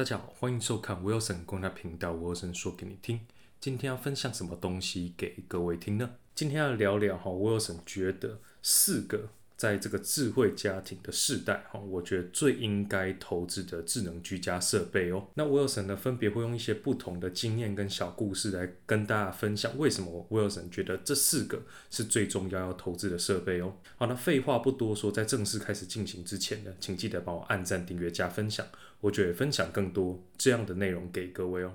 大家好，欢迎收看 Wilson 公开频道，Wilson 说给你听。今天要分享什么东西给各位听呢？今天要聊聊哈，Wilson 觉得四个在这个智慧家庭的世代哈，我觉得最应该投资的智能居家设备哦。那 Wilson 呢，分别会用一些不同的经验跟小故事来跟大家分享，为什么 Wilson 觉得这四个是最重要要投资的设备哦。好，那废话不多说，在正式开始进行之前呢，请记得帮我按赞、订阅、加分享。我觉得分享更多这样的内容给各位哦。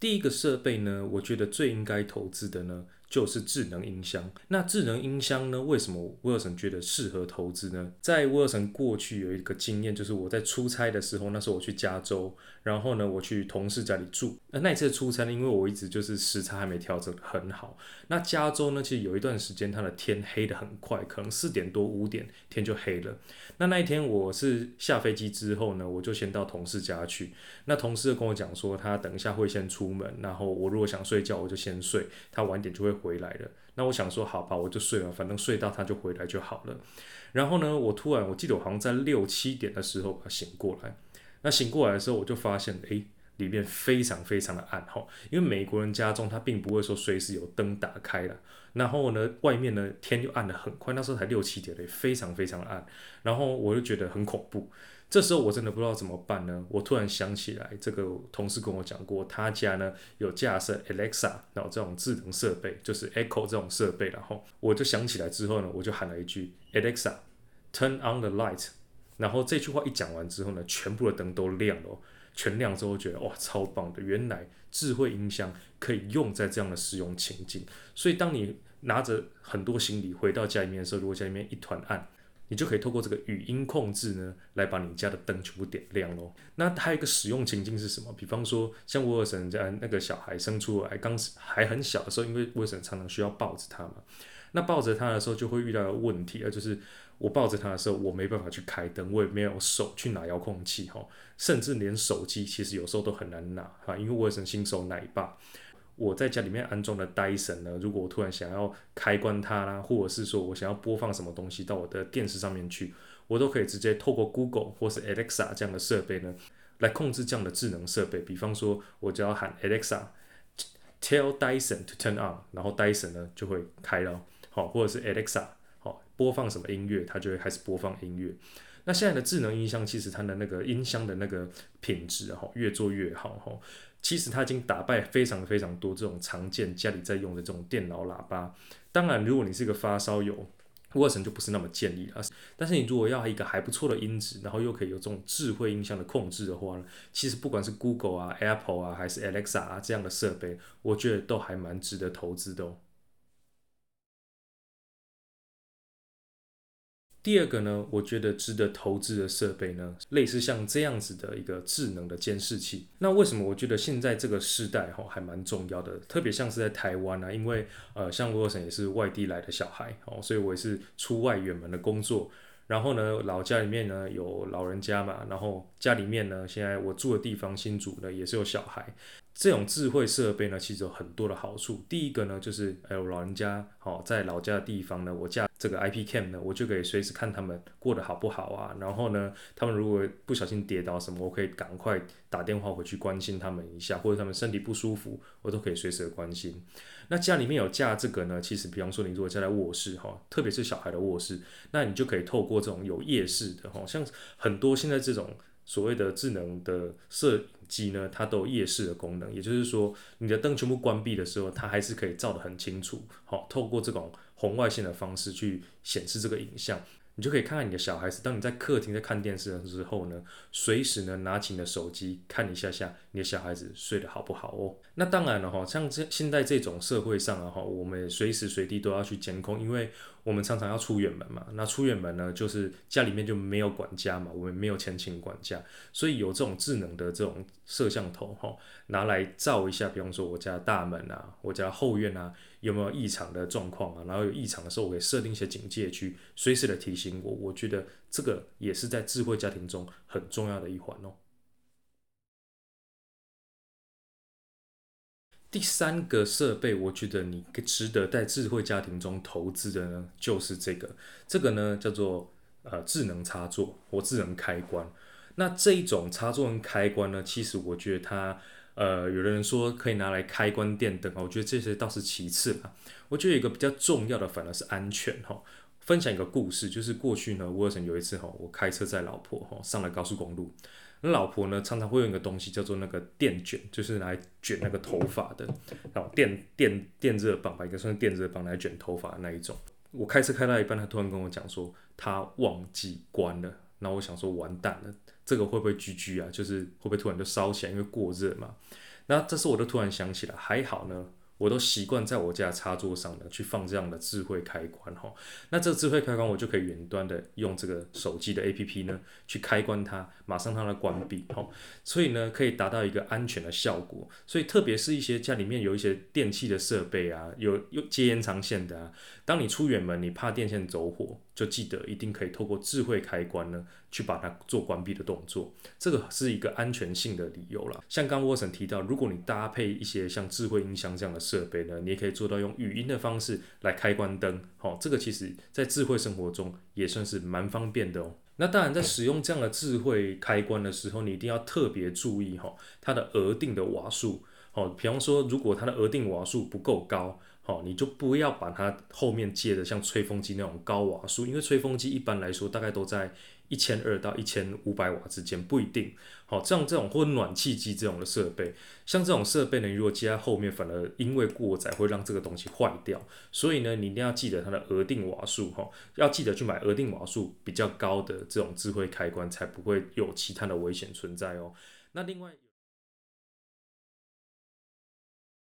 第一个设备呢，我觉得最应该投资的呢。就是智能音箱。那智能音箱呢？为什么威尔森觉得适合投资呢？在威尔森过去有一个经验，就是我在出差的时候，那时候我去加州，然后呢，我去同事家里住。那那一次出差呢，因为我一直就是时差还没调整很好。那加州呢，其实有一段时间它的天黑的很快，可能四点多五点天就黑了。那那一天我是下飞机之后呢，我就先到同事家去。那同事跟我讲说，他等一下会先出门，然后我如果想睡觉，我就先睡，他晚点就会。回来了，那我想说，好吧，我就睡了，反正睡到他就回来就好了。然后呢，我突然我记得我好像在六七点的时候把醒过来。那醒过来的时候，我就发现，诶，里面非常非常的暗哈，因为美国人家中他并不会说随时有灯打开了。然后呢，外面呢天就暗的很快，那时候才六七点嘞，非常非常的暗。然后我就觉得很恐怖。这时候我真的不知道怎么办呢？我突然想起来，这个同事跟我讲过，他家呢有架设 Alexa，然后这种智能设备，就是 Echo 这种设备。然后我就想起来之后呢，我就喊了一句 Alexa，turn on the light。然后这句话一讲完之后呢，全部的灯都亮了，全亮之后觉得哇，超棒的！原来智慧音箱可以用在这样的使用情境。所以当你拿着很多行李回到家里面的时候，如果家里面一团暗，你就可以透过这个语音控制呢，来把你家的灯全部点亮喽。那还有一个使用情境是什么？比方说，像沃尔森家那个小孩生出来刚还很小的时候，因为沃尔森常常需要抱着他嘛。那抱着他的时候就会遇到问题啊，就是我抱着他的时候，我没办法去开灯，我也没有手去拿遥控器哈，甚至连手机其实有时候都很难拿哈，因为沃尔森新手奶爸。我在家里面安装的 Dyson 呢，如果我突然想要开关它啦，或者是说我想要播放什么东西到我的电视上面去，我都可以直接透过 Google 或是 Alexa 这样的设备呢，来控制这样的智能设备。比方说，我只要喊 Alexa tell Dyson to turn on，然后 Dyson 呢就会开了，好，或者是 Alexa 好播放什么音乐，它就会开始播放音乐。那现在的智能音箱其实它的那个音箱的那个品质哈，越做越好哈。其实它已经打败非常非常多这种常见家里在用的这种电脑喇叭。当然，如果你是一个发烧友，沃森就不是那么建议了。但是你如果要一个还不错的音质，然后又可以有这种智慧音箱的控制的话呢，其实不管是 Google 啊、Apple 啊，还是 Alexa 啊这样的设备，我觉得都还蛮值得投资的哦。第二个呢，我觉得值得投资的设备呢，类似像这样子的一个智能的监视器。那为什么我觉得现在这个时代哈还蛮重要的？特别像是在台湾啊，因为呃，像沃森也是外地来的小孩哦，所以我也是出外远门的工作。然后呢，老家里面呢有老人家嘛，然后家里面呢现在我住的地方新竹呢也是有小孩。这种智慧设备呢，其实有很多的好处。第一个呢，就是还有老人家好在老家的地方呢，我架这个 IP cam 呢，我就可以随时看他们过得好不好啊。然后呢，他们如果不小心跌倒什么，我可以赶快打电话回去关心他们一下，或者他们身体不舒服，我都可以随时的关心。那家里面有架这个呢，其实比方说你如果架在卧室哈，特别是小孩的卧室，那你就可以透过这种有夜视的哈，像很多现在这种。所谓的智能的摄影机呢，它都有夜视的功能，也就是说，你的灯全部关闭的时候，它还是可以照得很清楚。好，透过这种红外线的方式去显示这个影像。你就可以看看你的小孩子，当你在客厅在看电视的时候呢，随时呢拿起你的手机看一下下你的小孩子睡得好不好哦。那当然了哈，像这现在这种社会上啊哈，我们随时随地都要去监控，因为我们常常要出远门嘛。那出远门呢，就是家里面就没有管家嘛，我们没有钱请管家，所以有这种智能的这种摄像头哈，拿来照一下，比方说我家大门啊，我家后院啊。有没有异常的状况啊？然后有异常的时候，我可以设定一些警戒区，随时的提醒我。我觉得这个也是在智慧家庭中很重要的一环哦。第三个设备，我觉得你值得在智慧家庭中投资的呢，就是这个。这个呢叫做。呃智能插座或智能开关。那这一种插座跟开关呢，其实我觉得它，呃，有的人说可以拿来开关电灯啊，我觉得这些倒是其次啦。我觉得一个比较重要的反而是安全哈。分享一个故事，就是过去呢，沃尔森有一次哈，我开车载老婆哈上了高速公路，那老婆呢常常会用一个东西叫做那个电卷，就是来卷那个头发的，然后电电电热棒吧，应该算是电热棒来卷头发的那一种。我开车开到一半，他突然跟我讲说他忘记关了，那我想说完蛋了。这个会不会居居啊？就是会不会突然就烧起来，因为过热嘛？那这时我就突然想起来，还好呢。我都习惯在我家插座上呢去放这样的智慧开关哈，那这智慧开关我就可以远端的用这个手机的 A P P 呢去开关它，马上让它关闭哈，所以呢可以达到一个安全的效果。所以特别是一些家里面有一些电器的设备啊，有有接延长线的啊，当你出远门你怕电线走火，就记得一定可以透过智慧开关呢去把它做关闭的动作，这个是一个安全性的理由了。像刚沃森提到，如果你搭配一些像智慧音箱这样的。设备呢，你也可以做到用语音的方式来开关灯，好，这个其实在智慧生活中也算是蛮方便的哦。那当然，在使用这样的智慧开关的时候，你一定要特别注意哈，它的额定的瓦数，好，比方说如果它的额定瓦数不够高。好，你就不要把它后面接的像吹风机那种高瓦数，因为吹风机一般来说大概都在一千二到一千五百瓦之间，不一定。好，这样这种或暖气机这种的设备，像这种设备呢，如果接在后面，反而因为过载会让这个东西坏掉。所以呢，你一定要记得它的额定瓦数，哈，要记得去买额定瓦数比较高的这种智慧开关，才不会有其他的危险存在哦。那另外。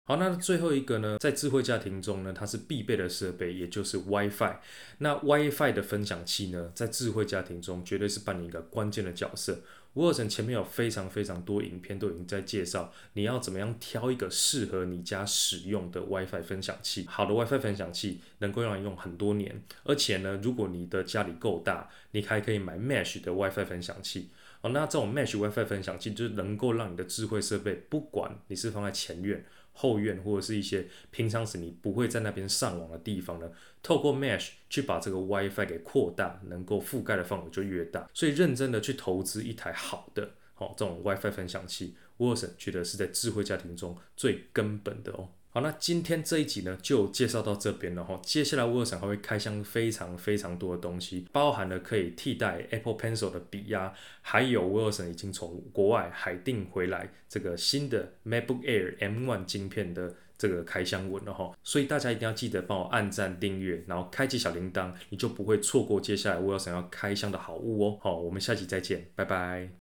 好，那最后一个呢，在智慧家庭中呢，它是必备的设备，也就是 WiFi。那 WiFi 的分享器呢，在智慧家庭中绝对是扮演一个关键的角色。沃尔森前面有非常非常多影片都已经在介绍，你要怎么样挑一个适合你家使用的 WiFi 分享器。好的 WiFi 分享器能够让你用很多年，而且呢，如果你的家里够大，你还可以买 Mesh 的 WiFi 分享器。哦，那这种 Mesh WiFi 分享器就是能够让你的智慧设备，不管你是放在前院。后院或者是一些平常时你不会在那边上网的地方呢，透过 Mesh 去把这个 WiFi 给扩大，能够覆盖的范围就越大。所以认真的去投资一台好的，哦这种 WiFi 分享器 w i l s o n 觉得是在智慧家庭中最根本的哦。好，那今天这一集呢，就介绍到这边了哈。接下来沃尔森还会开箱非常非常多的东西，包含了可以替代 Apple Pencil 的笔呀，还有沃尔森已经从国外海订回来这个新的 MacBook Air M1 晶片的这个开箱文了哈。所以大家一定要记得帮我按赞、订阅，然后开启小铃铛，你就不会错过接下来沃尔森要开箱的好物哦。好，我们下期再见，拜拜。